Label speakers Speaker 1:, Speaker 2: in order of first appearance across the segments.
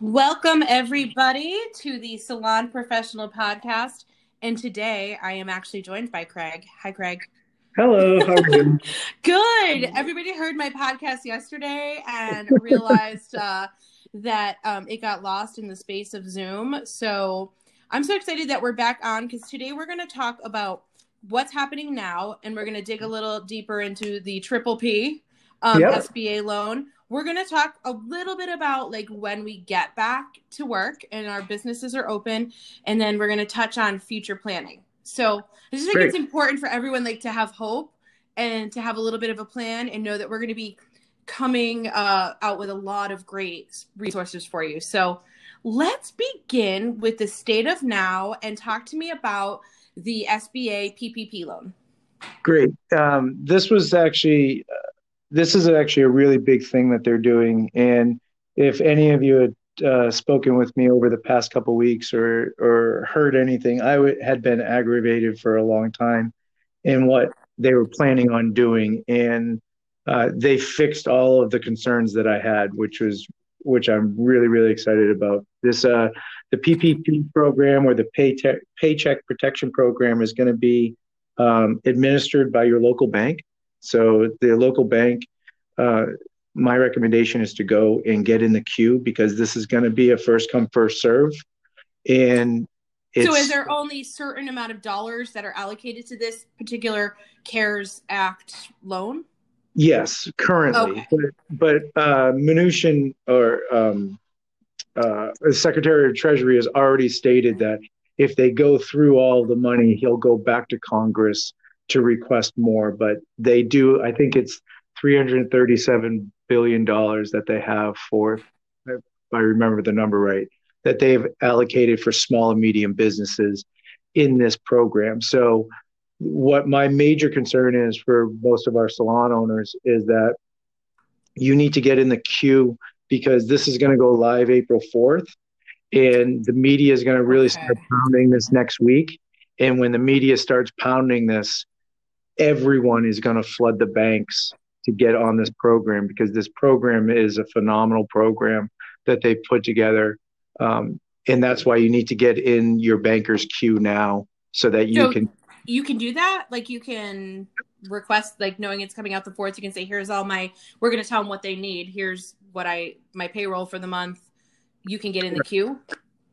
Speaker 1: Welcome, everybody, to the Salon Professional Podcast. And today I am actually joined by Craig. Hi, Craig.
Speaker 2: Hello, how are you?
Speaker 1: Good. Everybody heard my podcast yesterday and realized uh, that um, it got lost in the space of Zoom. So I'm so excited that we're back on because today we're going to talk about what's happening now and we're going to dig a little deeper into the triple P um,
Speaker 2: Yep.
Speaker 1: SBA loan. We're going to talk a little bit about like when we get back to work and our businesses are open, and then we're going to touch on future planning. So I just think
Speaker 2: Great.
Speaker 1: it's important for everyone like to have hope and to have a little bit of a plan and know that we're going to be coming uh, out with a lot of great resources for you. So let's begin with the state of now and talk to me about the SBA PPP loan.
Speaker 2: Great. Um, this was actually, uh, this is actually a really big thing that they're doing. And if any of you had uh, spoken with me over the past couple weeks or or heard anything, I w- had been aggravated for a long time in what they were planning on doing, and uh, they fixed all of the concerns that I had, which was which I'm really really excited about. This uh, the PPP program or the paycheck paycheck protection program is going to be um, administered by your local bank. So the local bank, uh, my recommendation is to go and get in the queue because this is going to be a first come first serve, and it's,
Speaker 1: so is there only certain amount of dollars that are allocated to this particular CARES Act loan?
Speaker 2: yes currently,
Speaker 1: Okay.
Speaker 2: but but uh, Mnuchin or um, uh, the Secretary of Treasury has already stated that if they go through all the money, he'll go back to Congress to request more. But they do, I think it's 337 billion dollars that they have for, if I remember the number right, that they've allocated for small and medium businesses in this program. So, what my major concern is for most of our salon owners is that you need to get in the queue because this is going to go live April 4th. And the media is going to really
Speaker 1: Okay.
Speaker 2: start pounding this next week. And when the media starts pounding this, everyone is going to flood the banks to get on this program because this program is a phenomenal program that they put together. Um, and that's why you need to get in your banker's queue now so that you
Speaker 1: So-
Speaker 2: can.
Speaker 1: You can do that. Like you can request, like knowing it's coming out the fourth, you can say, "Here's all my." We're going to tell them what they need. Here's what I my payroll for the month. You can get in the queue.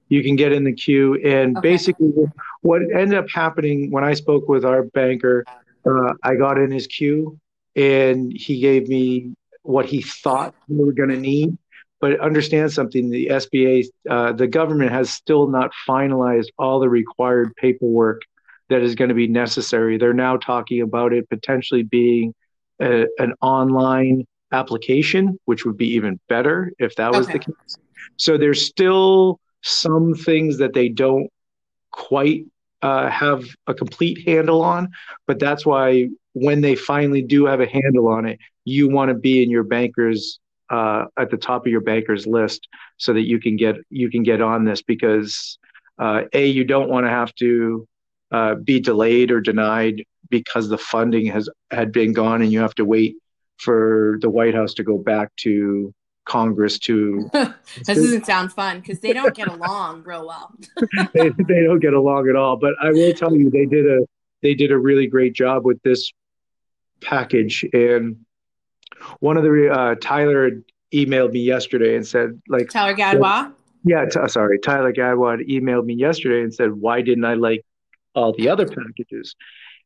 Speaker 2: you can get in the queue. And
Speaker 1: Okay.
Speaker 2: basically, what ended up happening when I spoke with our banker, uh, I got in his queue and he gave me what he thought we were going to need. But understand something the SBA, uh, the government has still not finalized all the required paperwork that is going to be necessary. They're now talking about it potentially being a, an online application, which would be even better if that was the case. So there's still some things that they don't quite uh, have a complete handle on, but that's why when they finally do have a handle on it, you want to be in your bankers uh, at the top of your bankers list so that you can get you can get on this because uh, a you don't want to have to uh, be delayed or denied because the funding has had been gone and you have to wait for the White House to go back to Congress to
Speaker 1: This doesn't sound fun because they don't get along real well.
Speaker 2: they, they don't get along at all. But I will tell you, they did a they did a really great job with this package. And one of the uh, Tyler emailed me yesterday and said, like,
Speaker 1: Tyler Gadwa.
Speaker 2: yeah, t- sorry, Tyler Gadwa emailed me yesterday and said, why didn't I like all the other packages?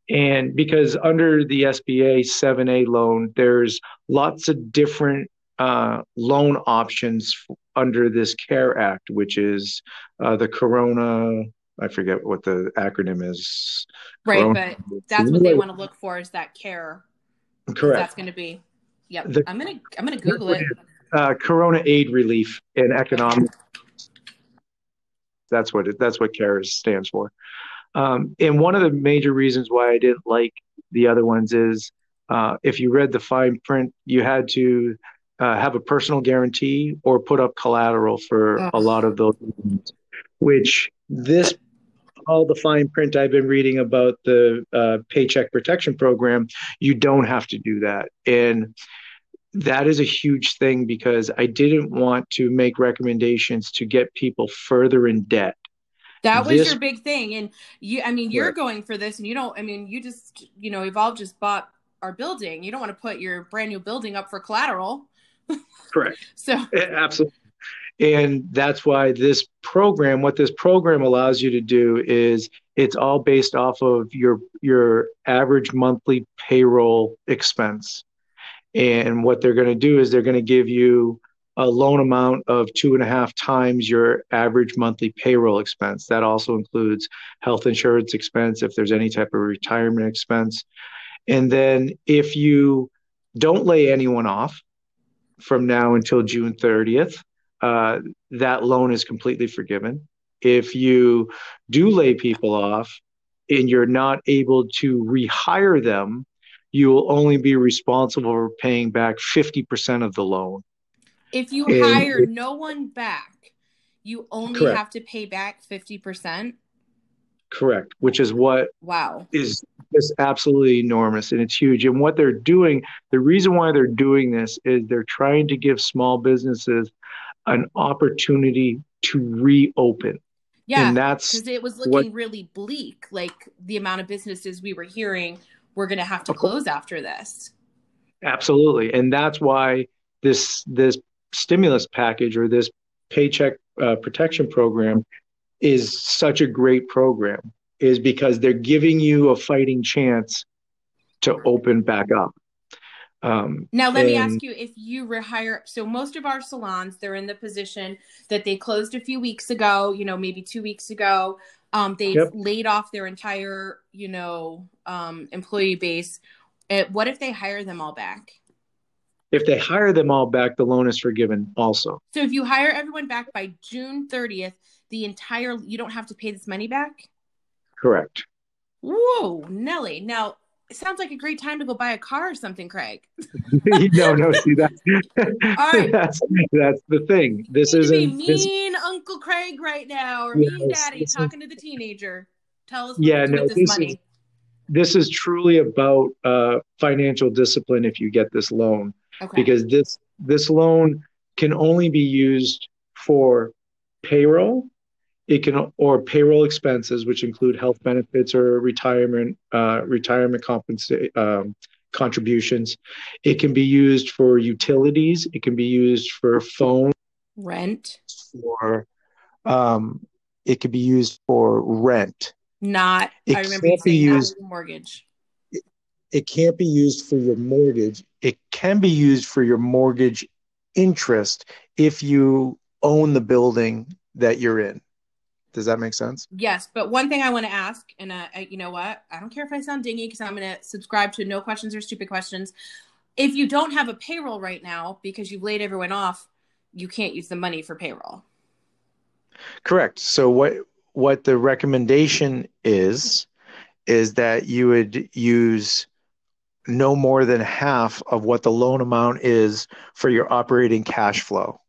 Speaker 2: And because under the SBA 7A loan, there's lots of different uh, loan options f- under this CARE Act, which is uh, the Corona, I forget what the acronym is.
Speaker 1: Right,
Speaker 2: Corona-
Speaker 1: but that's what they want to look for is that CARE.
Speaker 2: Correct.
Speaker 1: That's going to be. Yep.
Speaker 2: The-
Speaker 1: I'm gonna I'm gonna Google it.
Speaker 2: uh, Corona Aid Relief and Economic. That's what it, that's what CARES stands for. Um, and one of the major reasons why I didn't like the other ones is uh, if you read the fine print, you had to uh, have a personal guarantee or put up collateral for a lot of those, loans, which this all the fine print I've been reading about the uh, Paycheck Protection Program, you don't have to do that. And that is a huge thing because I didn't want to make recommendations to get people further in debt.
Speaker 1: That was this, your big thing. And you, I mean, you're going for this and you don't, I mean, you just, you know, Evolve just bought our building. You don't want to put your brand new building up for collateral.
Speaker 2: Correct.
Speaker 1: so,
Speaker 2: absolutely. And that's why this program, what this program allows you to do is it's all based off of your your average monthly payroll expense. And what they're going to do is they're going to give you a loan amount of two and a half times your average monthly payroll expense. That also includes health insurance expense, if there's any type of retirement expense. And then if you don't lay anyone off from now until June 30th, uh, that loan is completely forgiven. If you do lay people off and you're not able to rehire them, you will only be responsible for paying back 50% of the loan.
Speaker 1: If you and hire it, no one back, you only correct. have to pay back 50%.
Speaker 2: Correct, which is what
Speaker 1: wow
Speaker 2: is is absolutely enormous and it's huge. And what they're doing, the reason why they're doing this is they're trying to give small businesses an opportunity to reopen.
Speaker 1: Yeah, and that's because it was looking what, really bleak. Like the amount of businesses we were hearing we're going to have to close after this.
Speaker 2: Absolutely, and that's why this this stimulus package or this paycheck uh, protection program is such a great program. Is because they're giving you a fighting chance to open back up.
Speaker 1: Um, now, let and, me ask you if you rehire. So, most of our salons, they're in the position that they closed a few weeks ago, you know, maybe two weeks ago. Um, they've yep. laid off their entire, you know, um, employee base. It, uh, what if they hire them all back?
Speaker 2: If they hire them all back, the loan is forgiven also.
Speaker 1: So, if you hire everyone back by June 30th, the entire, you don't have to pay this money back?
Speaker 2: Correct.
Speaker 1: Whoa, Nelly. Now, it sounds like a great time to go buy a car or something, Craig.
Speaker 2: no, no, see that's right. that's that's the thing. This is
Speaker 1: mean this, Uncle Craig right now, or yes, mean Daddy talking is, to the teenager. Tell us
Speaker 2: yeah, no, this, this money. Is, this is truly about uh, financial discipline if you get this loan, okay. because this this loan can only be used for payroll it can or payroll expenses, which include health benefits or retirement uh, retirement compensa- um, contributions. It can be used for utilities. It can be used for phone
Speaker 1: rent.
Speaker 2: For um, it could be used for rent.
Speaker 1: Not. It I remember can't be used mortgage.
Speaker 2: It, it can't be used for your mortgage. It can be used for your mortgage interest if you own the building that you're in. Does that make sense?
Speaker 1: Yes, but one thing I want to ask, and uh, you know what? I don't care if I sound dingy because I'm going to subscribe to no questions or stupid questions. If you don't have a payroll right now because you've laid everyone off, you can't use the money for payroll.
Speaker 2: Correct. So what what the recommendation is is that you would use no more than half of what the loan amount is for your operating cash flow.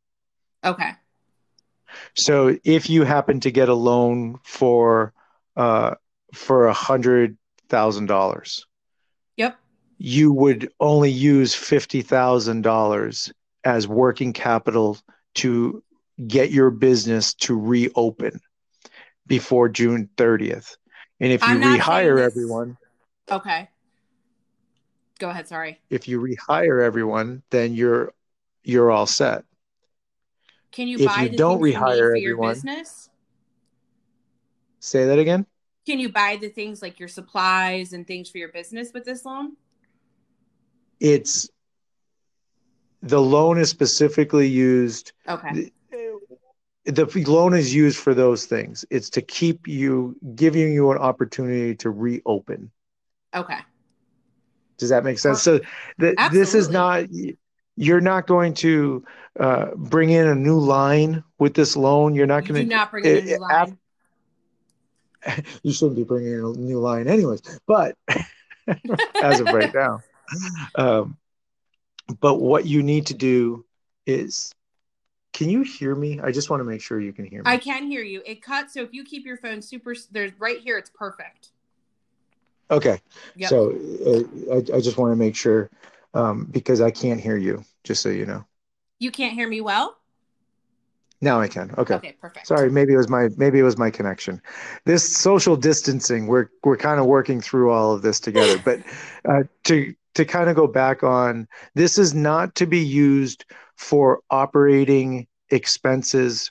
Speaker 1: Okay.
Speaker 2: So if you happen to get a loan for uh, for a hundred thousand dollars,
Speaker 1: yep,
Speaker 2: you would only use fifty thousand dollars as working capital to get your business to reopen before June thirtieth. And if you rehire everyone,
Speaker 1: okay, go ahead. Sorry.
Speaker 2: If you rehire everyone, then you're you're all set.
Speaker 1: Can you if buy you don't rehire everyone? business?
Speaker 2: Say that again.
Speaker 1: Can you buy the things like your supplies and things for your business with this loan?
Speaker 2: It's the loan is specifically used.
Speaker 1: Okay.
Speaker 2: The, the loan is used for those things. It's to keep you, giving you an opportunity to reopen.
Speaker 1: Okay.
Speaker 2: Does that make sense? So th- this is not you're not going to uh, bring in a new line with this loan. You're not going to
Speaker 1: not bring in a new line.
Speaker 2: you shouldn't be bringing in a new line, anyways. But as of right now, um, but what you need to do is can you hear me? I just want to make sure you can hear me.
Speaker 1: I can hear you. It cuts. So if you keep your phone super, there's right here. It's perfect.
Speaker 2: Okay. Yep. So uh, I, I, just want to make sure um, because I can't hear you. Just so you know.
Speaker 1: You can't hear me well.
Speaker 2: Now I can. Okay.
Speaker 1: Okay, perfect.
Speaker 2: Sorry, maybe it was my maybe it was my connection. This social distancing, we're we're kind of working through all of this together. but uh, to to kind of go back on, this is not to be used for operating expenses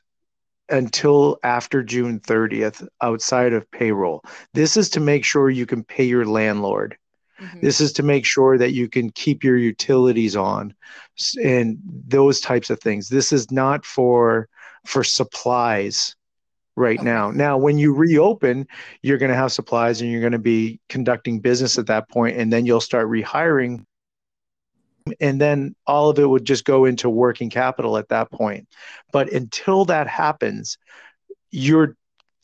Speaker 2: until after June 30th outside of payroll. This is to make sure you can pay your landlord. Mm-hmm. This is to make sure that you can keep your utilities on and those types of things. This is not for for supplies right okay. now. Now, when you reopen, you're going to have supplies and you're going to be conducting business at that point, and then you'll start rehiring. And then all of it would just go into working capital at that point. But until that happens, your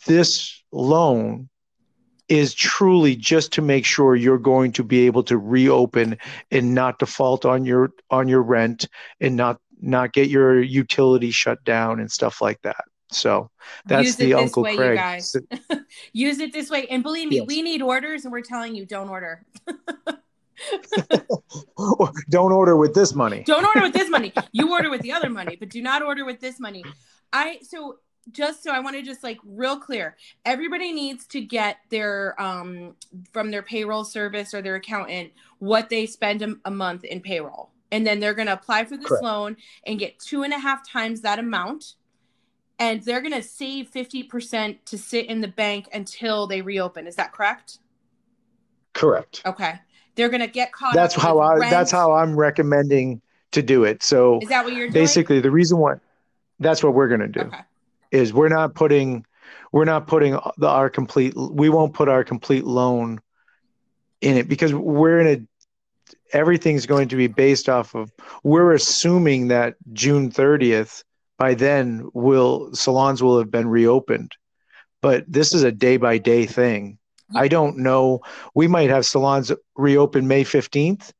Speaker 2: this loan is truly just to make sure you're going to be able to reopen and not default on your on your rent and not not get your utility shut down and stuff like that. So that's the Uncle
Speaker 1: way,
Speaker 2: Craig.
Speaker 1: guys. Use it this way. And believe me, yes. we need orders and we're telling you don't order.
Speaker 2: don't order with this money.
Speaker 1: Don't order with this money. You order with the other money, but do not order with this money. I so just so I want to just like real clear. Everybody needs to get their um from their payroll service or their accountant what they spend a, a month in payroll and then they're going to apply for this Correct. loan and get two and a half times that amount and they're going to save 50% to sit in the bank until they reopen is that correct
Speaker 2: correct
Speaker 1: okay they're going to get caught
Speaker 2: that's how i rent. that's how i'm recommending to do it so
Speaker 1: is that what you're doing?
Speaker 2: basically the reason why that's what we're going to do okay. Is we're not putting we're not putting the, our complete we won't put our complete loan in it because we're in a everything's going to be based off of we're assuming that June 30th by then will salons will have been reopened. But this is a day by day thing. I don't know we might have salons reopen may 15th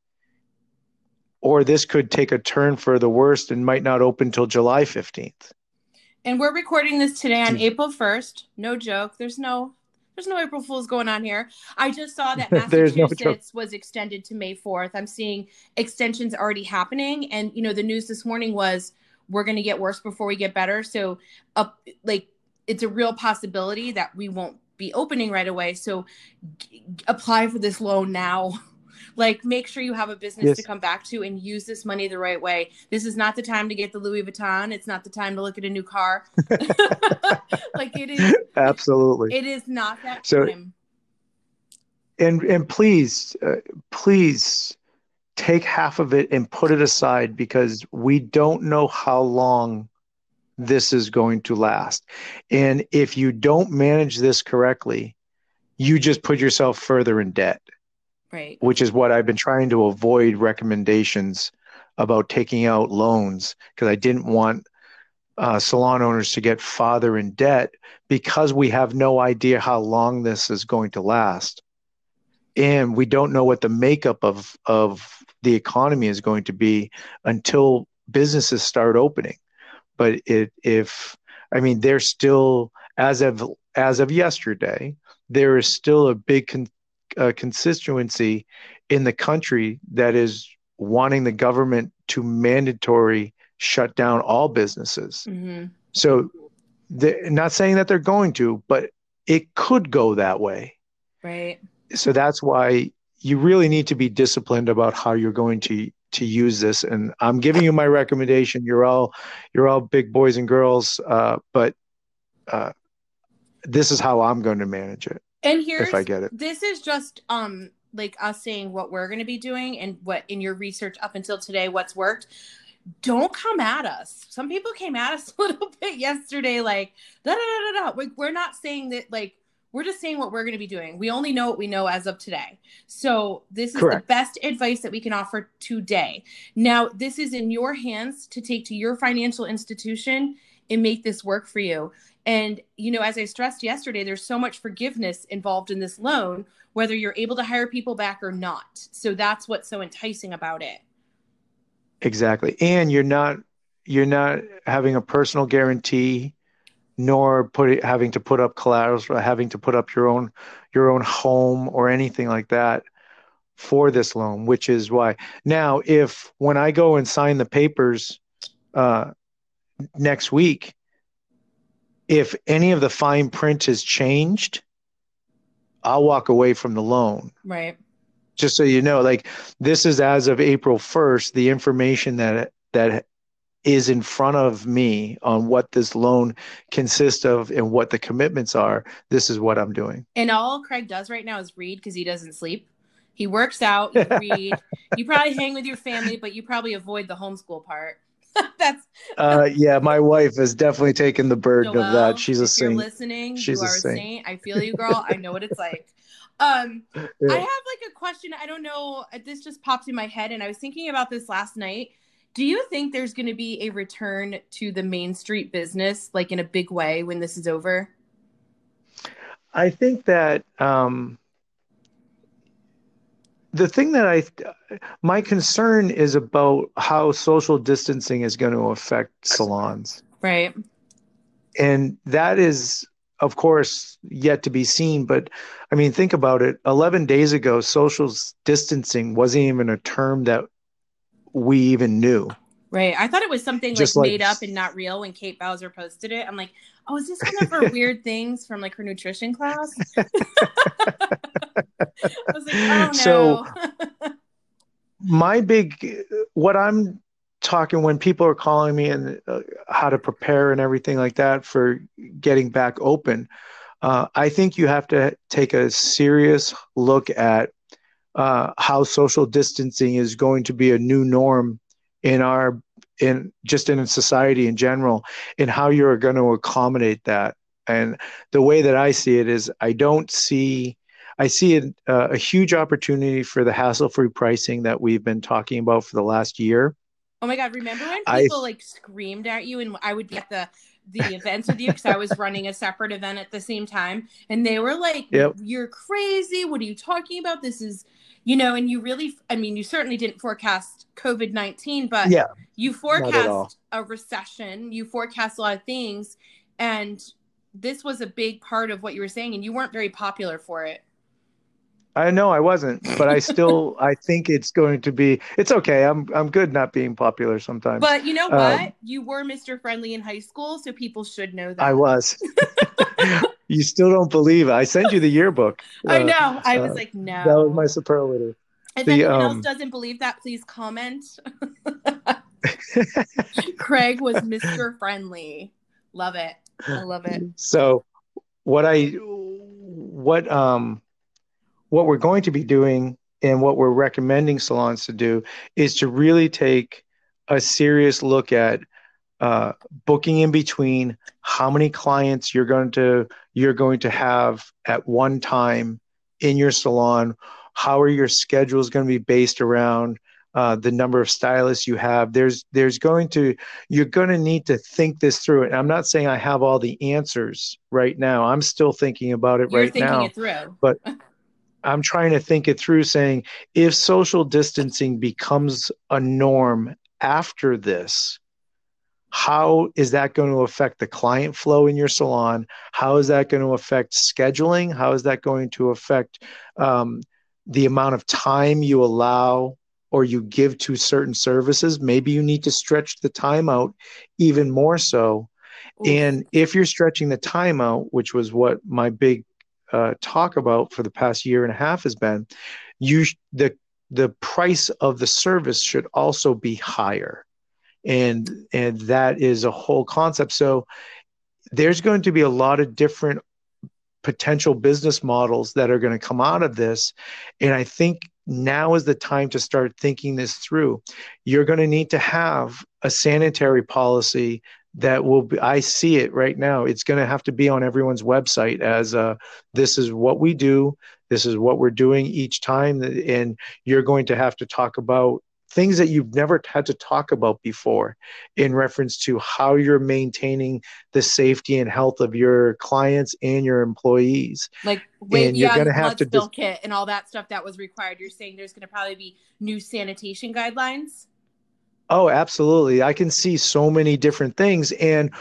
Speaker 2: or this could take a turn for the worst and might not open till july 15th
Speaker 1: and we're recording this today on april 1st no joke there's no there's no April Fools going on here. I just saw that Massachusetts no was extended to May 4th. I'm seeing extensions already happening. And, you know, the news this morning was we're going to get worse before we get better. So, uh, like, it's a real possibility that we won't be opening right away. So, g- apply for this loan now. like make sure you have a business yes. to come back to and use this money the right way. This is not the time to get the louis vuitton. It's not the time to look at a new car. Like it is
Speaker 2: absolutely.
Speaker 1: it is not that so, time.
Speaker 2: and and please uh, please take half of it and put it aside because we don't know how long this is going to last. And if you don't manage this correctly you just put yourself further in debt
Speaker 1: right.
Speaker 2: which is what i've been trying to avoid recommendations about taking out loans because i didn't want uh, salon owners to get farther in debt because we have no idea how long this is going to last. And we don't know what the makeup of of the economy is going to be until businesses start opening. But it if i mean there's still as of as of yesterday there is still a big con- uh, constituency in the country that is wanting the government to mandatory shut down all businesses. Mm-hmm. So, not saying that they're going to, but it could go that way.
Speaker 1: Right.
Speaker 2: So that's why you really need to be disciplined about how you're going to to use this. And I'm giving you my recommendation. You're all you're all big boys and girls, uh, but uh, this is how I'm going to manage it.
Speaker 1: And here's
Speaker 2: if I get it.
Speaker 1: This is just um like us saying what we're going to be doing and what in your research up until today what's worked. Don't come at us. Some people came at us a little bit yesterday, like da da da da. da. Like we're not saying that like we're just saying what we're going to be doing. We only know what we know as of today. So this is Correct. the best advice that we can offer today. Now, this is in your hands to take to your financial institution and make this work for you. And, you know, as I stressed yesterday, there's so much forgiveness involved in this loan, whether you're able to hire people back or not. So that's what's so enticing about it.
Speaker 2: Exactly. And you're not you're not having a personal guarantee nor put it, having to put up collateral or having to put up your own your own home or anything like that for this loan, which is why now if when I go and sign the papers uh, next week, if any of the fine print has changed, I'll walk away from the loan.
Speaker 1: Right.
Speaker 2: Just so you know, like this is as of April 1st, the information that that is in front of me on what this loan consists of and what the commitments are, this is what I'm doing.
Speaker 1: And all Craig does right now is read because he doesn't sleep. He works out, you read, you probably hang with your family, but you probably avoid the homeschool part. That's
Speaker 2: uh yeah, my wife has definitely taken the burden Joelle, of that. She's a saint.
Speaker 1: listening, She's you are a saint. saint. I feel you, girl. I know what it's like. Um yeah. I have like a question. I don't know. This just popped in my head and I was thinking about this last night. Do you think there's going to be a return to the Main Street business like in a big way when this is over?
Speaker 2: I think that um the thing that I, my concern is about how social distancing is going to affect salons.
Speaker 1: Right.
Speaker 2: And that is, of course, yet to be seen. But I mean, think about it. 11 days ago, social distancing wasn't even a term that we even knew.
Speaker 1: Right. I thought it was something like, like, made up and not real when Kate Bowser posted it. I'm like, oh, is this one of her weird things from like her nutrition class? Like, oh no. So
Speaker 2: my big, what I'm talking when people are calling me and uh, how to prepare and everything like that for getting back open, uh, I think you have to take a serious look at uh, how social distancing is going to be a new norm in our in just in society in general and how you're going to accommodate that and the way that i see it is i don't see I see a, uh, a huge opportunity for the hassle-free pricing that we've been talking about for the last year.
Speaker 1: Oh my god! Remember when people I, like screamed at you, and I would be at the the events with you because I was running a separate event at the same time, and they were like, yep. "You're crazy! What are you talking about? This is." You know, and you really, I mean, you certainly didn't forecast COVID 19, but
Speaker 2: yeah,
Speaker 1: you forecast a recession, you forecast a lot of things. And this was a big part of what you were saying, and you weren't very popular for it.
Speaker 2: I know I wasn't, but I still I think it's going to be. It's okay. I'm I'm good not being popular sometimes.
Speaker 1: But you know what? Um, you were Mr. Friendly in high school, so people should know that.
Speaker 2: I was. you still don't believe it. I sent you the yearbook.
Speaker 1: I uh, know. I was uh, like, no.
Speaker 2: That was my superlative.
Speaker 1: If the, anyone um, else doesn't believe that, please comment. Craig was Mr. Friendly. Love it. I love it.
Speaker 2: So what I what um what we're going to be doing and what we're recommending salons to do is to really take a serious look at uh, booking in between how many clients you're going to you're going to have at one time in your salon. How are your schedules going to be based around uh, the number of stylists you have? There's there's going to you're going to need to think this through. And i'm not saying i have all the answers right now. I'm still thinking about it
Speaker 1: you're
Speaker 2: right now.
Speaker 1: it
Speaker 2: but I'm trying to think it through saying if social distancing becomes a norm after this, how is that going to affect the client flow in your salon? How is that going to affect scheduling? How is that going to affect um, the amount of time you allow or you give to certain services? Maybe you need to stretch the time out even more so. Ooh. And if you're stretching the time out, which was what my big uh, talk about for the past year and a half has been you the the price of the service should also be higher. And and that is a whole concept. So there's going to be a lot of different potential business models that are going to come out of this. And i think now is the time to start thinking this through. You're going to need to have a sanitary policy that will be i see it right now. It's going to have to be on everyone's website as uh, this is what we do this is what we're doing each time and you're going to have to talk about things that you've never had to talk about before in reference to how you're maintaining the safety and health of your clients and your employees.
Speaker 1: Like wait, and you're going to have to dis- kit and all that stuff that was required. You're saying there's going to probably be new sanitation guidelines
Speaker 2: Oh, absolutely. I can see so many different things. And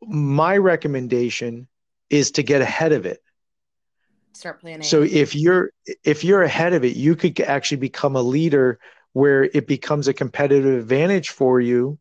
Speaker 2: my recommendation is to get ahead of it.
Speaker 1: start planning.
Speaker 2: So if you're if you're ahead of it, you could actually become a leader where it becomes a competitive advantage for you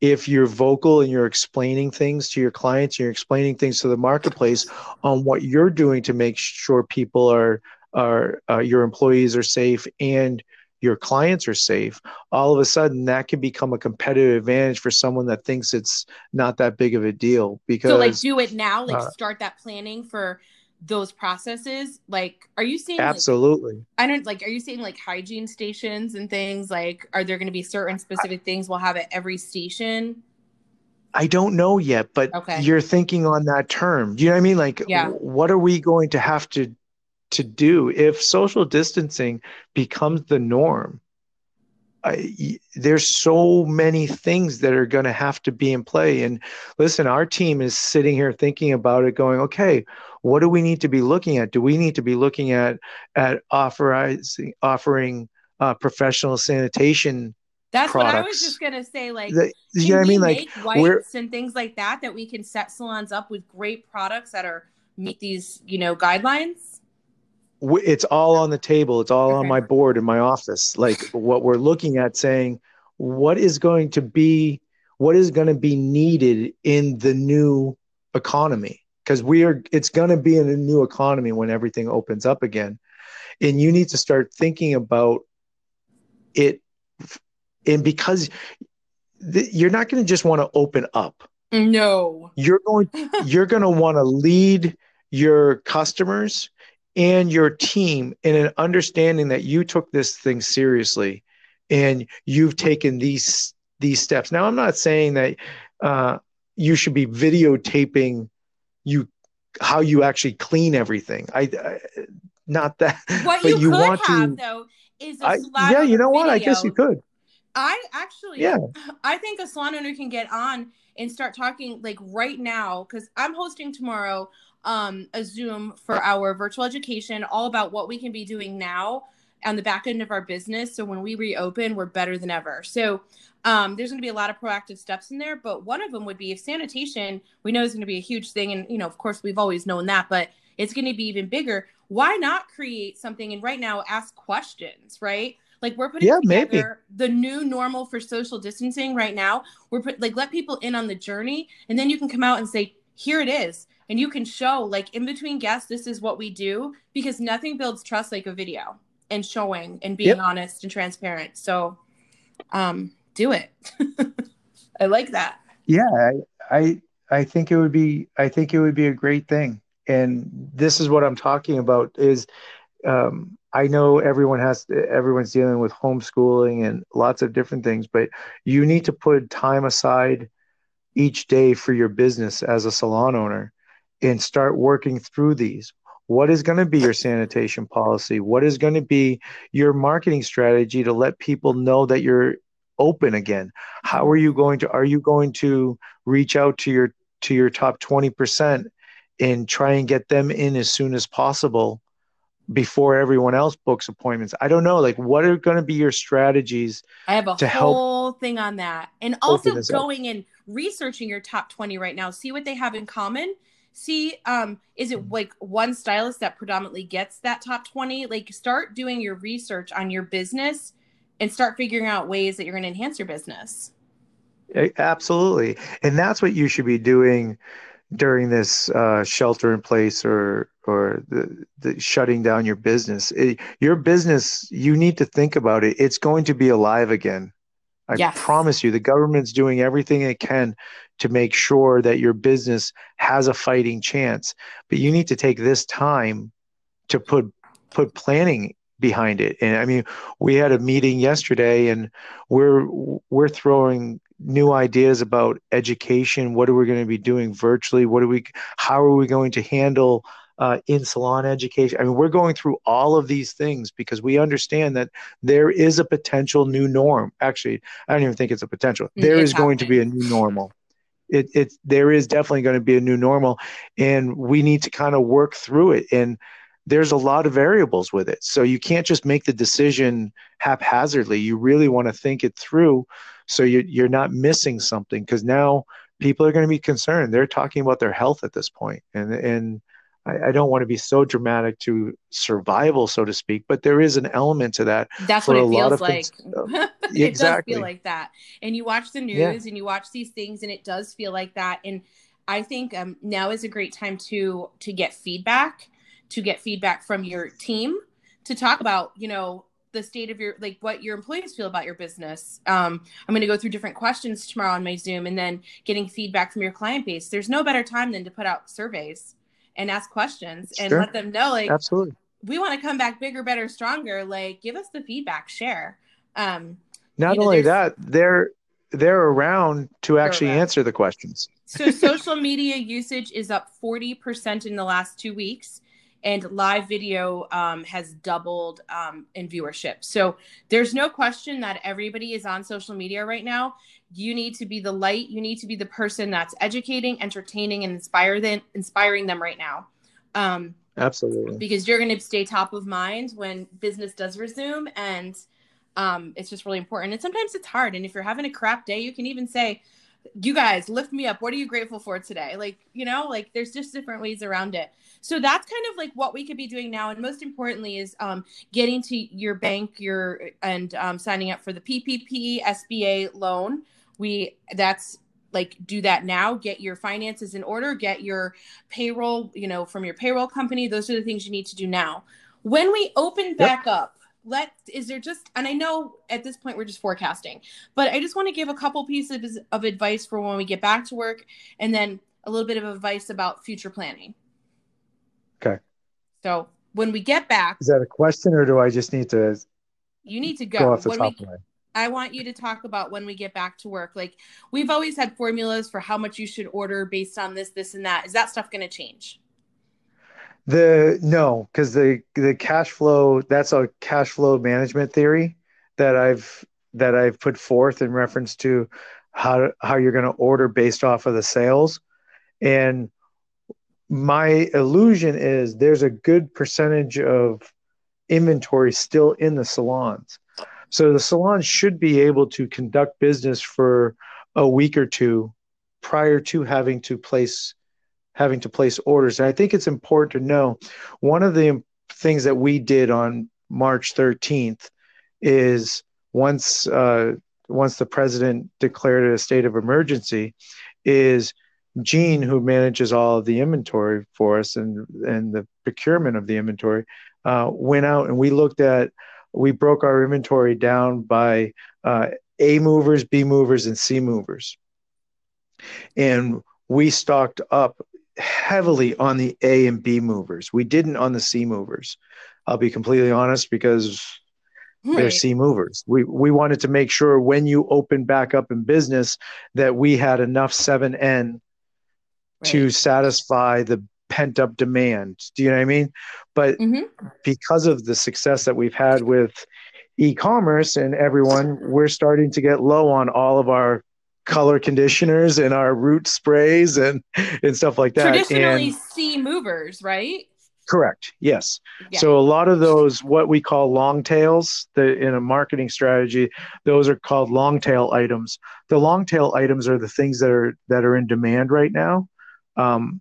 Speaker 2: if you're vocal and you're explaining things to your clients, you're explaining things to the marketplace on what you're doing to make sure people are are uh, your employees are safe and your clients are safe all of a sudden that can become a competitive advantage for someone that thinks it's not that big of a deal because
Speaker 1: so like do it now like
Speaker 2: uh,
Speaker 1: start that planning for those processes like are you seeing
Speaker 2: absolutely
Speaker 1: like, i don't like are you seeing like hygiene stations and things like are there going to be certain specific things we'll have at every station
Speaker 2: i don't know yet but
Speaker 1: okay.
Speaker 2: you're thinking on that term do you know what i mean like
Speaker 1: yeah.
Speaker 2: what are we going to have to to do if social distancing becomes the norm I, there's so many things that are going to have to be in play and listen our team is sitting here thinking about it going okay what do we need to be looking at do we need to be looking at at authorizing offering uh, professional sanitation
Speaker 1: that's
Speaker 2: products.
Speaker 1: what I was just gonna say. Like,
Speaker 2: the, you know what I mean? Like,
Speaker 1: wipes and things like that that we can set salons up with great products that are meet these, you know, guidelines
Speaker 2: it's all on the table it's all on my board in my office. Like what we're looking at saying what is going to be what is going to be needed in the new economy? Because we are it's going to be in a new economy when everything opens up again. And you need to start thinking about it and because th- you're not going to just want to open up.
Speaker 1: No.
Speaker 2: You're going you're going to want to lead your customers and your team in an understanding that you took this thing seriously and you've taken these these steps. Now, I'm not saying that uh, you should be videotaping you how you actually clean everything. I, I not that.
Speaker 1: What you, you, could want have to, though is a
Speaker 2: I, yeah. You know what? I guess you could.
Speaker 1: I actually,
Speaker 2: yeah.
Speaker 1: I think a salon owner can get on and start talking like right now because I'm hosting tomorrow um, a Zoom for our virtual education, all about what we can be doing now on the back end of our business. So when we reopen, we're better than ever. So um, there's going to be a lot of proactive steps in there, but one of them would be if sanitation, we know is going to be a huge thing. And, you know, of course, we've always known that, but it's going to be even bigger. Why not create something and right now ask questions, right? Like we're putting
Speaker 2: yeah,
Speaker 1: together
Speaker 2: maybe.
Speaker 1: the new normal for social distancing right now. We're put like let people in on the journey, and then you can come out and say, "Here it is and you can show like in between guests this is what we do because nothing builds trust like a video and showing and being yep. honest and transparent. So um do it. I like that.
Speaker 2: Yeah I, I i think it would be i think it would be a great thing. And this is what i'm talking about is um I know everyone has everyone's dealing with homeschooling and lots of different things, but you need to put time aside each day for your business as a salon owner and start working through these. What is going to be your sanitation policy? What is going to be your marketing strategy to let people know that you're open again? How are you going to are you going to reach out to your to your top 20% and try and get them in as soon as possible before everyone else books appointments. I don't know, like what are going to be your strategies?
Speaker 1: I have a to whole help thing on that, and also going up. and researching your top twenty right now. See what they have in common, see um is it like one stylist that predominantly gets that top 20 like start doing your research on your business and start figuring out ways that you're going to enhance your business.
Speaker 2: Absolutely. And that's what you should be doing during this uh, shelter in place or or the, the shutting down your business. It, your business you need to think about it. It's going to be alive again. I yes. promise you, the government's doing everything it can to make sure that your business has a fighting chance. But you need to take this time to put put planning behind it. And I mean, we had a meeting yesterday, and we're we're throwing new ideas about education. What are we going to be doing virtually? What are we? How are we going to handle? uh, in salon education. I mean, we're going through all of these things because we understand that there is a potential new norm. Actually, I don't even think it's a potential. Mm, there it's is happening. going to be a new normal. It, it there is definitely going to be a new normal, and we need to kind of work through it. And there's a lot of variables with it, so you can't just make the decision haphazardly. You really want to think it through, so you, you're not missing something. Because now people are going to be concerned. They're talking about their health at this point, and and I, I, don't want to be so dramatic to survival, so to speak, but there is an element to that.
Speaker 1: That's what it feels like. it exactly. does feel like that. And you watch the news yeah. and you watch these things, and it does feel like that. And I think um, now is a great time to to get feedback, to get feedback from your team, to talk about you know the state of your like what your employees feel about your business um, i'm going to go through different questions tomorrow on my zoom and then getting feedback from your client base there's no better time than to put out surveys and ask questions and let them know like
Speaker 2: absolutely.
Speaker 1: we want to come back bigger better stronger. Like give us the feedback share. Um,
Speaker 2: not only know, that they're they're around to actually around. answer the questions.
Speaker 1: So social media usage is up 40% in the last two weeks and live video um, has doubled um, in viewership. So there's no question that everybody is on social media right now. You need to be the light. You need to be the person that's educating, entertaining, and inspire them, inspiring them right now. Um,
Speaker 2: Absolutely.
Speaker 1: Because you're going to stay top of mind when business does resume, and um, it's just really important. And sometimes it's hard. And if you're having a crap day, you can even say, you guys lift me up. What are you grateful for today? Like you know like there's just different ways around it. So that's kind of like what we could be doing now. And most importantly is um, getting to your bank your and um, signing up for the ppp sba loan. We that's like do that now. Get your finances in order. Get your payroll you know from your payroll company. Those are the things you need to do now. When we open back yep. up let is there just and i know at this point we're just forecasting but i just want to give a couple pieces of advice for when we get back to work and then a little bit of advice about future planning
Speaker 2: okay
Speaker 1: so when we get back
Speaker 2: is that a question or do i just need to
Speaker 1: you need to go, go off the when top we. I want you to talk about when we get back to work. Like we've always had formulas for how much you should order based on this, this, and that. Is that stuff going to change?
Speaker 2: The no, because the the cash flow that's a cash flow management theory that I've that I've put forth in reference to how how you're going to order based off of the sales, and my illusion is there's a good percentage of inventory still in the salons. So the salons should be able to conduct business for a week or two prior to having to place having to place orders. And I think it's important to know one of the things that we did on March 13th is once uh, once the president declared a state of emergency, is Gene, who manages all of the inventory for us and and the procurement of the inventory, uh, went out and we looked at we broke our inventory down by uh, A movers, B movers, and C movers, and we stocked up heavily on the A and B movers. We didn't on the C movers. I'll be completely honest because right. they're C movers. We we wanted to make sure when you open back up in business that we had enough 7N right. to satisfy the pent up demand. Do you know what I mean? But mm-hmm. because of the success that we've had with e-commerce and everyone, we're starting to get low on all of our color conditioners and our root sprays and and stuff like that.
Speaker 1: Traditionally,
Speaker 2: and,
Speaker 1: C movers, right?
Speaker 2: Correct. Yes. Yeah. So a lot of those, what we call long tails, the in a marketing strategy, those are called long tail items. The long tail items are the things that are that are in demand right now. Um,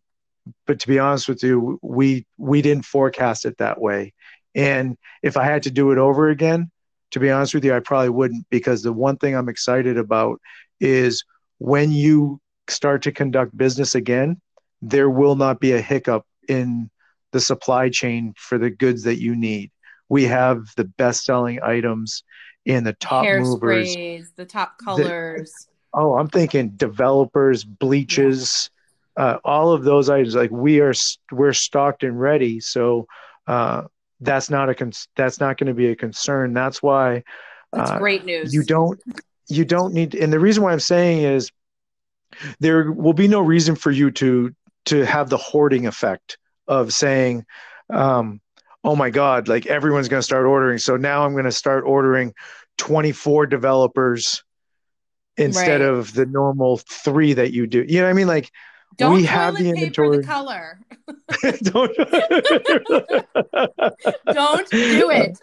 Speaker 2: but to be honest with you, we we didn't forecast it that way. And if I had to do it over again, to be honest with you, I probably wouldn't because the one thing I'm excited about is when you start to conduct business again, there will not be a hiccup in the supply chain for the goods that you need. We have the best selling items in the top Hair movers, sprays,
Speaker 1: the top colors. The,
Speaker 2: oh, I'm thinking developers, bleaches, yeah. uh, all of those items. Like we are, we're stocked and ready. So uh, that's not a con- that's not going to be a concern. That's why.
Speaker 1: That's uh, great news.
Speaker 2: You don't you don't need and the reason why i'm saying is there will be no reason for you to to have the hoarding effect of saying um, oh my god like everyone's going to start ordering. So now i'm going to start ordering 24 developers instead right. of the normal three that you do. You know what i mean? Like
Speaker 1: don't we have the inventory the color. Don't don't do it.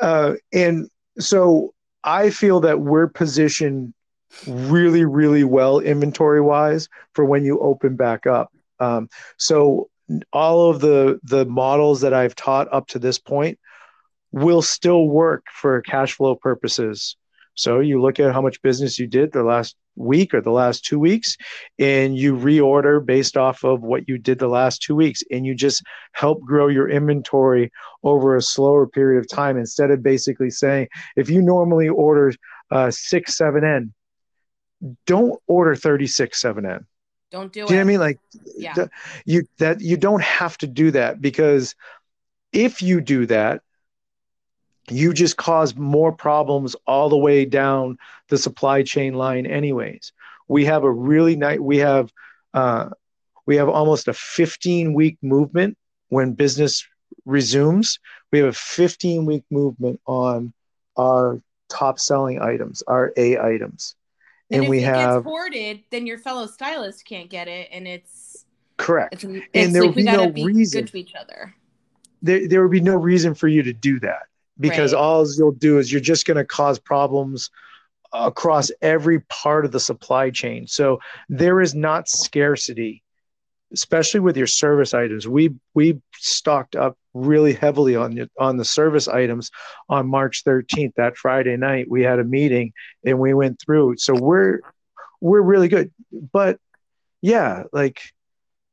Speaker 2: Uh, and so I feel that we're positioned really, really well inventory wise for when you open back up. Um, so all of the the models that I've taught up to this point will still work for cash flow purposes. So you look at how much business you did the last week or the last two weeks, and you reorder based off of what you did the last two weeks, and you just help grow your inventory over a slower period of time instead of basically saying, if you normally order uh, six, seven N, don't order 36 7N.
Speaker 1: Don't do,
Speaker 2: do it. you know what I mean? Like,
Speaker 1: yeah.
Speaker 2: you that you don't have to do that because if you do that, you just cause more problems all the way down the supply chain line anyways. We have a really nice we have uh, we have almost a 15 week movement when business resumes. We have a 15 week movement on our top selling items our a items.
Speaker 1: And, and we have hoarded then your fellow stylist can't get it and it's
Speaker 2: correct.
Speaker 1: it's, it's and there like would be no be reason to each other.
Speaker 2: There, there would be no reason for you to do that because right. all you'll do is you're just going to cause problems across every part of the supply chain. So there is not scarcity, especially with your service items. We we stocked up really heavily on the, on the service items on March 13th. That Friday night, we had a meeting and we went through. So we're we're really good. But yeah, like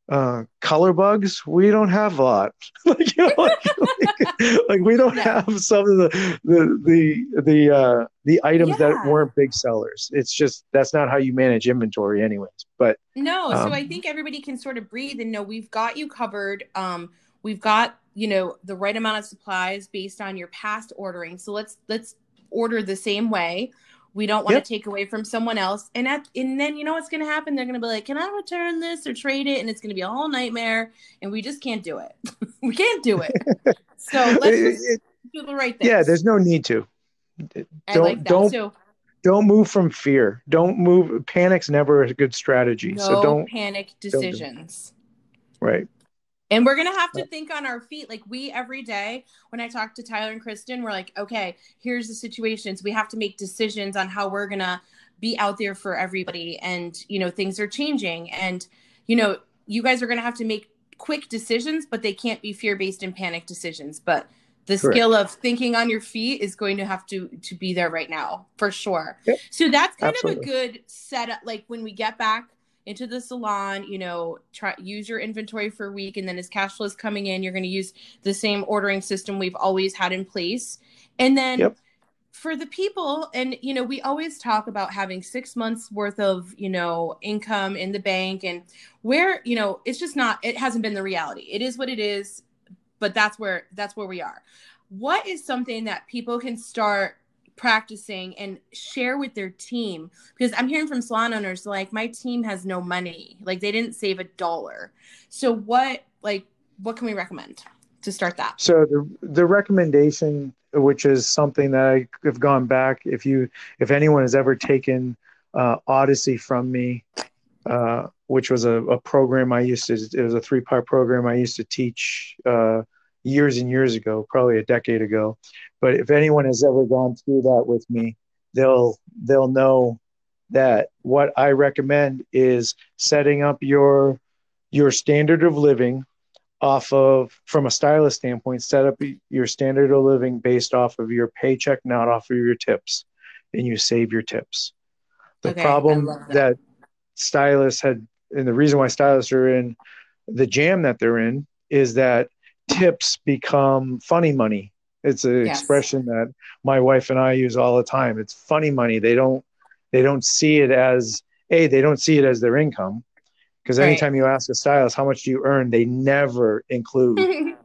Speaker 2: uh, color bugs we don't have a lot. Like, you know, like, like, like, we don't yeah. have some of the the the the uh the items yeah. that weren't big sellers. It's just that's not how you manage inventory anyways but
Speaker 1: no um, so i think everybody can sort of breathe and know we've got you covered. Um we've got you know the right amount of supplies based on your past ordering. So let's let's order the same way we don't want yep. to take away from someone else. And at, and then you know what's going to happen? They're going to be like, "Can I return this or trade it?" And it's going to be a whole nightmare. And we just can't do it. we can't do it. So let's it, do the right thing.
Speaker 2: Yeah, there's no need to.
Speaker 1: Don't like don't too.
Speaker 2: don't move from fear. Don't move. Panic's never a good strategy.
Speaker 1: No
Speaker 2: so don't
Speaker 1: panic decisions.
Speaker 2: Don't do right.
Speaker 1: And we're going to have to think on our feet. Like we every day, when I talk to Tyler and Kristen, we're like, okay, here's the situations. We have to make decisions on how we're going to be out there for everybody. And, you know, things are changing. And, you know, you guys are going to have to make quick decisions, but they can't be fear based and panic decisions. But the Correct. skill of thinking on your feet is going to have to to be there right now for sure. Yep. So that's kind Absolutely. of a good setup. Like when we get back into the salon, you know, try use your inventory for a week and then as cash flow is coming in, you're going to use the same ordering system we've always had in place. And then yep. for the people and you know, we always talk about having 6 months worth of, you know, income in the bank and where, you know, it's just not it hasn't been the reality. It is what it is, but that's where that's where we are. What is something that people can start practicing and share with their team because i'm hearing from salon owners like my team has no money. Like they didn't save a dollar. So what like what can we recommend to start that?
Speaker 2: So the the recommendation which is something that i have gone back if you if anyone has ever taken uh, odyssey from me uh, which was a, a, program i used to it was a three part program i used to teach uh, years and years ago probably a decade ago. But if anyone has ever gone through that with me, they'll they'll know that what I recommend is setting up your your standard of living off of from a stylist standpoint set up your standard of living based off of your paycheck not off of your tips. And you save your tips. The okay, problem that. that stylists had and the reason why stylists are in the jam that they're in is that tips become funny money it's an yes. expression that my wife and I use all the time. It's funny money. They don't they don't see it as a they don't see it as their income because right. anytime you ask a stylist how much do you earn, they never include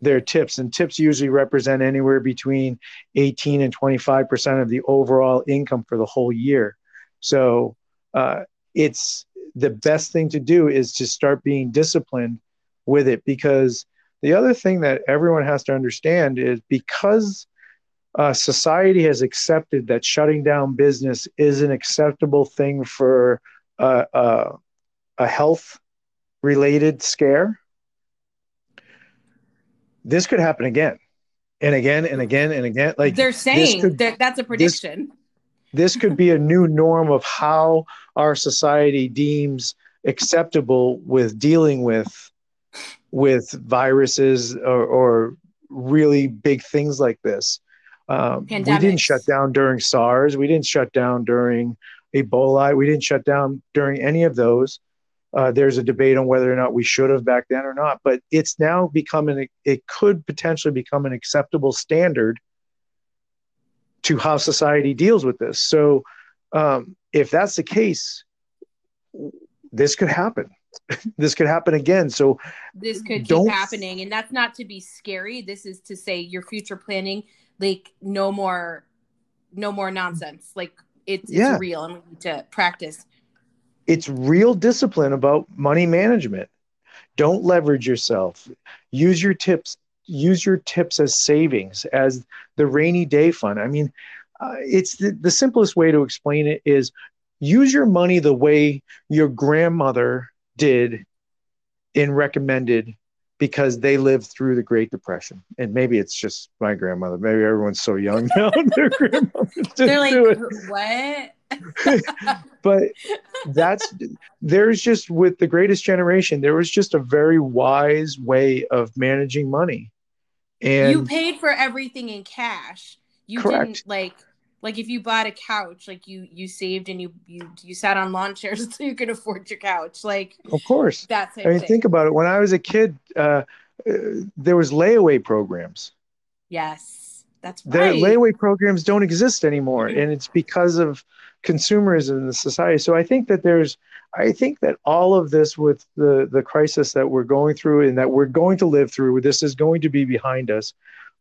Speaker 2: their tips and tips usually represent anywhere between 18 and 25 percent of the overall income for the whole year. So uh, it's the best thing to do is to start being disciplined with it because the other thing that everyone has to understand is because uh, society has accepted that shutting down business is an acceptable thing for uh, uh, a health related scare, this could happen again and again and again and again. Like
Speaker 1: they're saying could, that that's a prediction.
Speaker 2: This, this could be a new norm of how our society deems acceptable with dealing with with viruses or, or really big things like this. Um, we didn't shut down during SARS. We didn't shut down during Ebola. We didn't shut down during any of those. Uh, there's a debate on whether or not we should have back then or not, but it's now becoming, it could potentially become an acceptable standard to how society deals with this. So, um, if that's the case, this could happen. This could happen again. So
Speaker 1: this could keep happening, and that's not to be scary. This is to say your future planning, like no more, no more nonsense. Like it's, yeah. it's real, and we need to practice.
Speaker 2: It's real discipline about money management. Don't leverage yourself. Use your tips. Use your tips as savings, as the rainy day fund. I mean, uh, it's the, the simplest way to explain it is use your money the way your grandmother did in recommended because they lived through the Great Depression. And maybe it's just my grandmother. Maybe everyone's so young now. their
Speaker 1: They're like, what?
Speaker 2: but that's there's just with the greatest generation, there was just a very wise way of managing money. And
Speaker 1: you paid for everything in cash. You correct. didn't like like if you bought a couch like you you saved and you you you sat on lawn chairs so you could afford your couch. Like
Speaker 2: of course.
Speaker 1: that's
Speaker 2: i mean thing. think about it. When i was a kid uh, uh, there was layaway programs.
Speaker 1: Yes. That's right.
Speaker 2: the layaway programs don't exist anymore mm-hmm. and it's because of consumerism in the society. So i think that there's i think that all of this with the the crisis that we're going through and that we're going to live through this is going to be behind us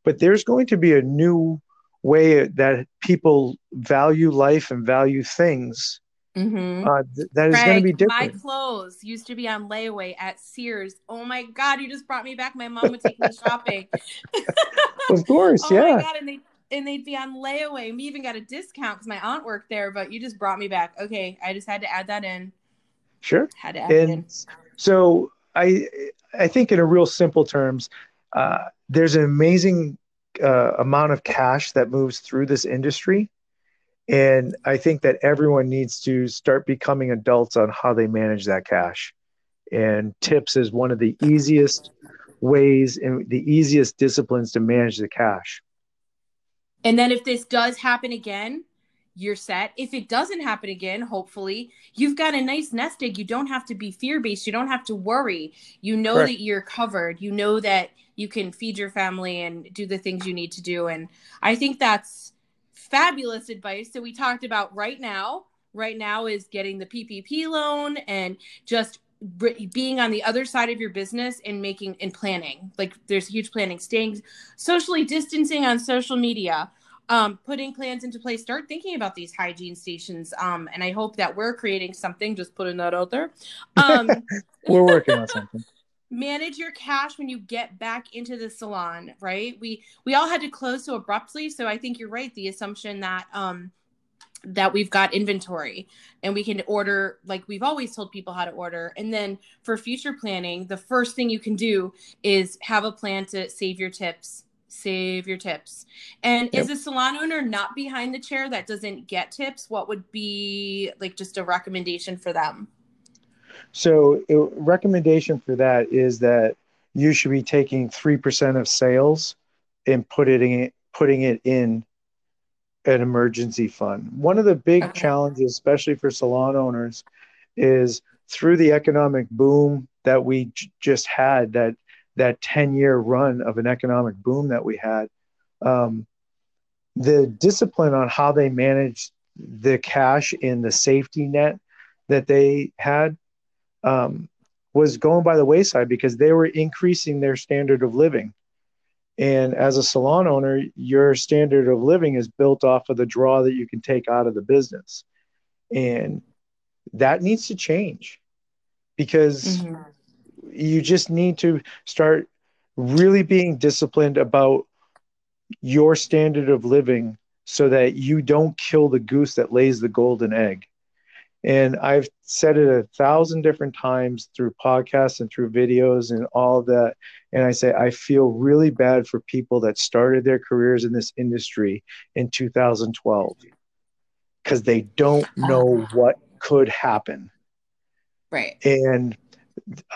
Speaker 2: but there's going to be a new way that people value life and value things mm-hmm. uh, th- that is going to be different.
Speaker 1: My clothes used to be on layaway at Sears. Oh my god, you just brought me back. My mom would take me shopping.
Speaker 2: of course, oh yeah.
Speaker 1: God, and they and they'd be on layaway. We even got a discount because my aunt worked there. But you just brought me back. Okay, I just had to add that in.
Speaker 2: Sure.
Speaker 1: Had to add
Speaker 2: and in. So I I think in a real simple terms, uh, there's an amazing uh, amount of cash that moves through this industry. And I think that everyone needs to start becoming adults on how they manage that cash. And tips is one of the easiest ways and the easiest disciplines to manage the cash.
Speaker 1: And then if this does happen again, you're set. If it doesn't happen again, hopefully, you've got a nice nest egg. You don't have to be fear based. You don't have to worry. You know Correct. that you're covered. You know that you can feed your family and do the things you need to do. And I think that's fabulous advice. So we talked about right now. Right now is getting the PPP loan and just being on the other side of your business and making and planning like there's huge planning staying socially distancing on social media um, putting plans into place, start thinking about these hygiene stations. Um, and I hope that we're creating something, just putting that out there. Um,
Speaker 2: we're working on something.
Speaker 1: Manage your cash when you get back into the salon, right? We we all had to close so abruptly, so I think you're right. The assumption that um that we've got inventory and we can order like we've always told people how to order. And then for future planning, the first thing you can do is have a plan to save your tips save your tips. And yep. is a salon owner not behind the chair that doesn't get tips? What would be like just a recommendation for them?
Speaker 2: So, a recommendation for that is that you should be taking 3% of sales and putting it putting it in an emergency fund. One of the big okay. challenges especially for salon owners is through the economic boom that we j- just had that that 10 year run of an economic boom that we had, um, the discipline on how they managed the cash in the safety net that they had um, was going by the wayside because they were increasing their standard of living. And as a salon owner, your standard of living is built off of the draw that you can take out of the business. And that needs to change because mm-hmm you just need to start really being disciplined about your standard of living so that you don't kill the goose that lays the golden egg. And I've said it a thousand different times through podcasts and through videos and all that. And I say, I feel really bad for people that started their careers in this industry in 2012 because they don't know uh-huh. what could happen.
Speaker 1: Right.
Speaker 2: And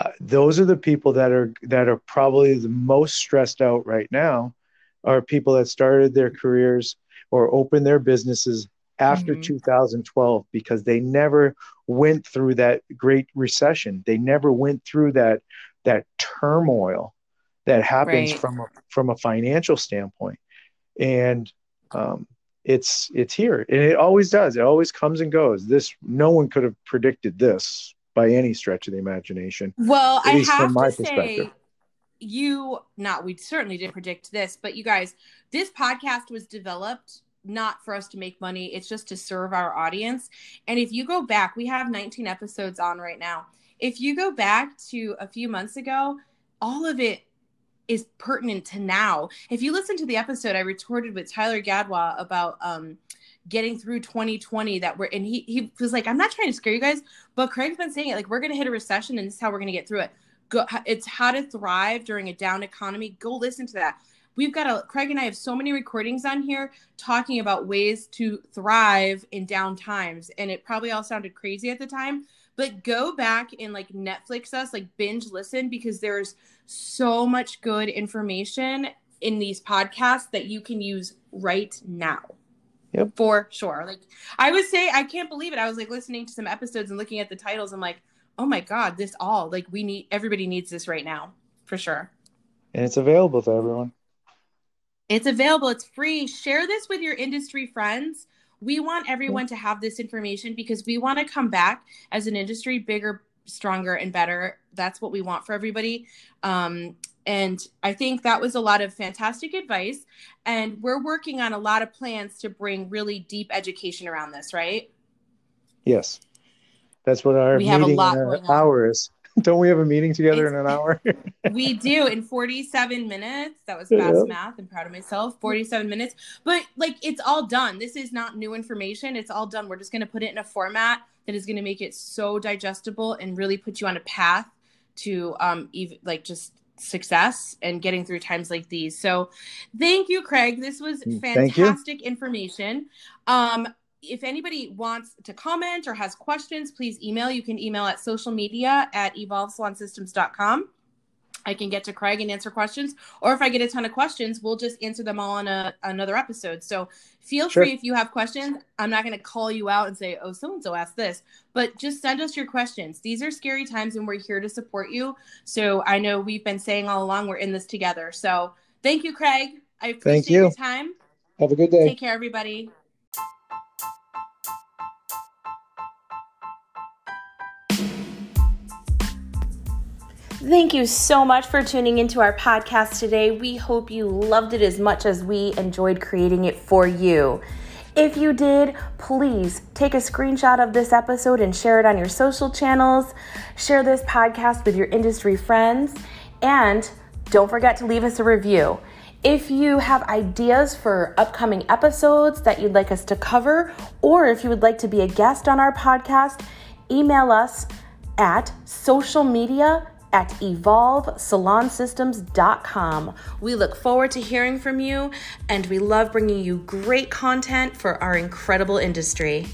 Speaker 2: uh, those are the people that are that are probably the most stressed out right now are people that started their careers or opened their businesses after mm-hmm. 2012 because they never went through that great recession they never went through that that turmoil that happens right. from a, from a financial standpoint and um, it's it's here and it always does it always comes and goes this no one could have predicted this by any stretch of the imagination
Speaker 1: well i have to say you not we certainly didn't predict this but you guys this podcast was developed not for us to make money it's just to serve our audience. And if you go back we have 19 episodes on right now. If you go back to a few months ago all of it is pertinent to now. If you listen to the episode i retorted with tyler gadwa about um getting through 2020 that we're and he he was like i'm not trying to scare you guys but craig's been saying it like we're gonna hit a recession and this is how we're gonna get through it. Go it's how to thrive during a down economy. Go listen to that. We've got a craig and i have so many recordings on here talking about ways to thrive in down times and it probably all sounded crazy at the time but go back and like netflix us like binge listen because there's so much good information in these podcasts that you can use right now
Speaker 2: Yep.
Speaker 1: For sure. Like I would say I can't believe it. I was like listening to some episodes and looking at the titles. I'm like, oh my God, this all like we need everybody needs this right now. For sure.
Speaker 2: And it's available to everyone.
Speaker 1: It's available. It's free. Share this with your industry friends. We want everyone to have this information because we want to come back as an industry bigger, stronger, and better. That's what we want for everybody. Um, and I think that was a lot of fantastic advice. And we're working on a lot of plans to bring really deep education around this, right?
Speaker 2: Yes. That's what our we have a lot hour is. Don't we have a meeting together it's, in an hour?
Speaker 1: we do in 47 minutes. That was fast yeah. math. I'm proud of myself. 47 minutes. But like it's all done. This is not new information. It's all done. We're just going to put it in a format that is going to make it so digestible and really put you on a path to um even like just success and getting through times like these. So thank you, Craig. This was mm, fantastic information. Um, if anybody wants to comment or has questions, please email. You can email at social media at evolvesalonsystems.com. I can get to Craig and answer questions. Or if I get a ton of questions, we'll just answer them all on a, another episode. So feel sure. free if you have questions. I'm not going to call you out and say, oh, so and so asked this, but just send us your questions. These are scary times and we're here to support you. So I know we've been saying all along we're in this together. So thank you, Craig. I appreciate thank you. your time.
Speaker 2: Have a good day.
Speaker 1: Take care, everybody. Thank you so much for tuning into our podcast today. We hope you loved it as much as we enjoyed creating it for you. If you did, please take a screenshot of this episode and share it on your social channels. Share this podcast with your industry friends. And don't forget to leave us a review. If you have ideas for upcoming episodes that you'd like us to cover, or if you would like to be a guest on our podcast, email us at social media at evolvesalonsystems.com. We look forward to hearing from you, and we love bringing you great content for our incredible industry.